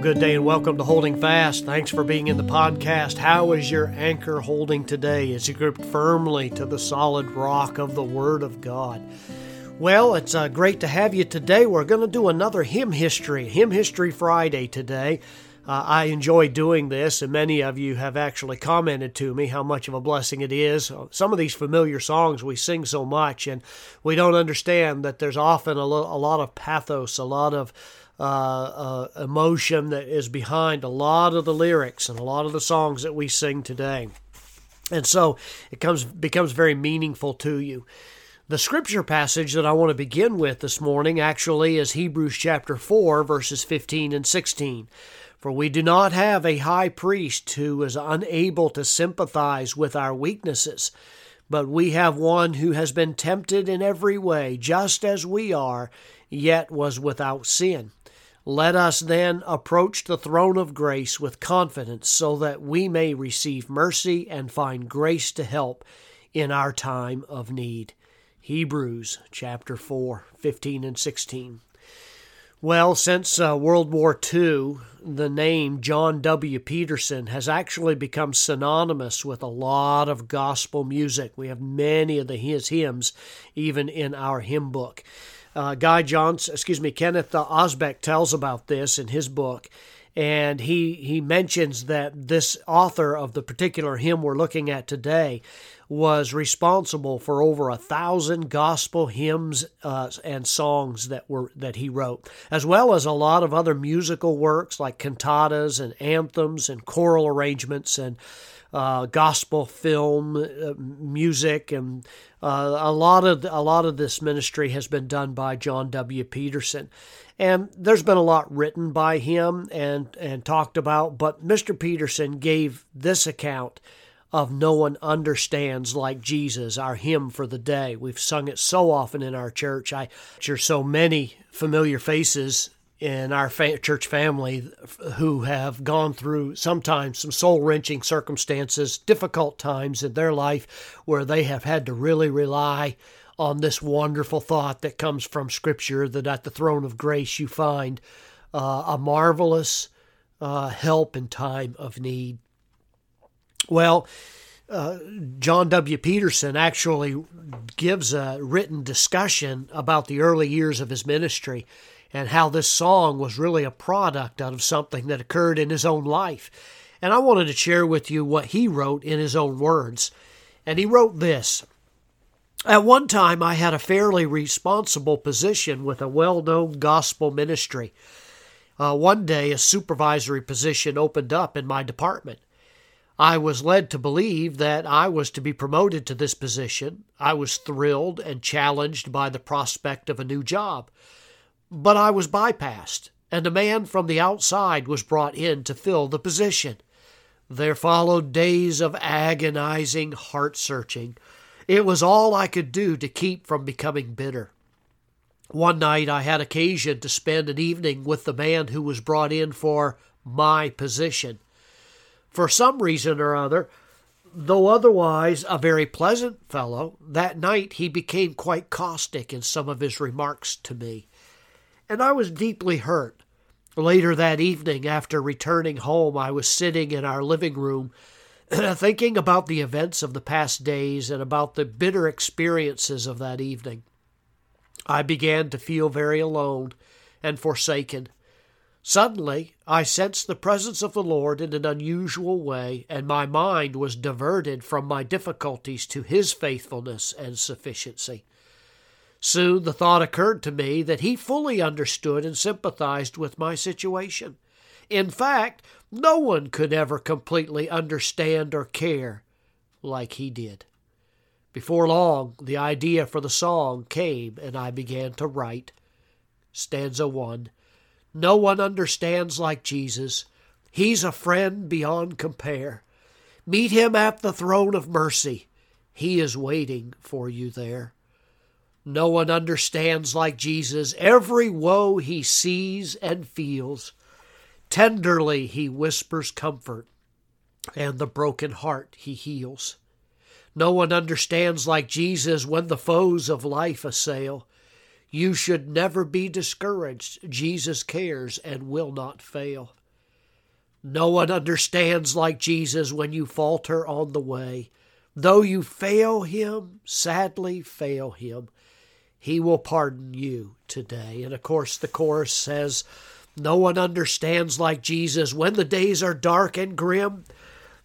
Good day and welcome to Holding Fast. Thanks for being in the podcast. How is your anchor holding today? Is you gripped firmly to the solid rock of the Word of God? Well, it's uh, great to have you today. We're going to do another hymn history, Hymn History Friday today. Uh, I enjoy doing this, and many of you have actually commented to me how much of a blessing it is. Some of these familiar songs we sing so much, and we don't understand that there's often a, lo- a lot of pathos, a lot of uh, uh, emotion that is behind a lot of the lyrics and a lot of the songs that we sing today. And so it comes becomes very meaningful to you. The scripture passage that I want to begin with this morning actually is Hebrews chapter 4, verses 15 and 16. For we do not have a high priest who is unable to sympathize with our weaknesses, but we have one who has been tempted in every way, just as we are, yet was without sin. Let us then approach the throne of grace with confidence so that we may receive mercy and find grace to help in our time of need. Hebrews chapter 4, 15 and 16. Well, since uh, World War II, the name John W. Peterson has actually become synonymous with a lot of gospel music. We have many of the, his hymns even in our hymn book. Uh, Guy Johns, excuse me, Kenneth Osbeck tells about this in his book, and he he mentions that this author of the particular hymn we're looking at today was responsible for over a thousand gospel hymns uh, and songs that were that he wrote, as well as a lot of other musical works like cantatas and anthems and choral arrangements and uh, gospel film uh, music, and uh, a lot of a lot of this ministry has been done by John W. Peterson, and there's been a lot written by him and and talked about. But Mr. Peterson gave this account of no one understands like Jesus, our hymn for the day. We've sung it so often in our church. I hear so many familiar faces in our fa- church family who have gone through sometimes some soul wrenching circumstances, difficult times in their life where they have had to really rely on this wonderful thought that comes from Scripture that at the throne of grace you find uh, a marvelous uh, help in time of need. Well, uh, John W. Peterson actually gives a written discussion about the early years of his ministry and how this song was really a product out of something that occurred in his own life. And I wanted to share with you what he wrote in his own words. And he wrote this At one time, I had a fairly responsible position with a well known gospel ministry. Uh, one day, a supervisory position opened up in my department. I was led to believe that I was to be promoted to this position. I was thrilled and challenged by the prospect of a new job. But I was bypassed, and a man from the outside was brought in to fill the position. There followed days of agonizing heart searching. It was all I could do to keep from becoming bitter. One night I had occasion to spend an evening with the man who was brought in for my position. For some reason or other, though otherwise a very pleasant fellow, that night he became quite caustic in some of his remarks to me and I was deeply hurt. Later that evening, after returning home, I was sitting in our living room thinking about the events of the past days and about the bitter experiences of that evening. I began to feel very alone and forsaken. Suddenly, I sensed the presence of the Lord in an unusual way, and my mind was diverted from my difficulties to His faithfulness and sufficiency. Soon the thought occurred to me that he fully understood and sympathized with my situation. In fact, no one could ever completely understand or care like he did. Before long, the idea for the song came, and I began to write. Stanza 1 No one understands like Jesus. He's a friend beyond compare. Meet him at the throne of mercy. He is waiting for you there. No one understands like Jesus every woe he sees and feels. Tenderly he whispers comfort, and the broken heart he heals. No one understands like Jesus when the foes of life assail. You should never be discouraged. Jesus cares and will not fail. No one understands like Jesus when you falter on the way. Though you fail him, sadly fail him, he will pardon you today. And of course, the chorus says, No one understands like Jesus when the days are dark and grim.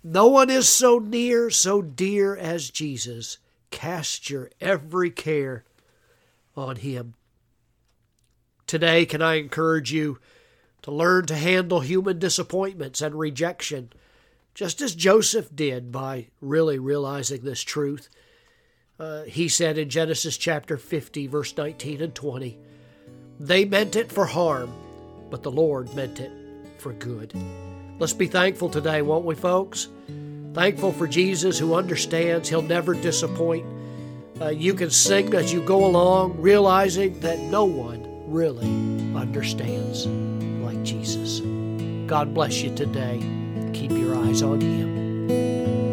No one is so near, so dear as Jesus. Cast your every care on him. Today, can I encourage you to learn to handle human disappointments and rejection, just as Joseph did by really realizing this truth? Uh, he said in Genesis chapter 50, verse 19 and 20, They meant it for harm, but the Lord meant it for good. Let's be thankful today, won't we, folks? Thankful for Jesus who understands, He'll never disappoint. Uh, you can sing as you go along, realizing that no one really understands like Jesus. God bless you today. Keep your eyes on Him.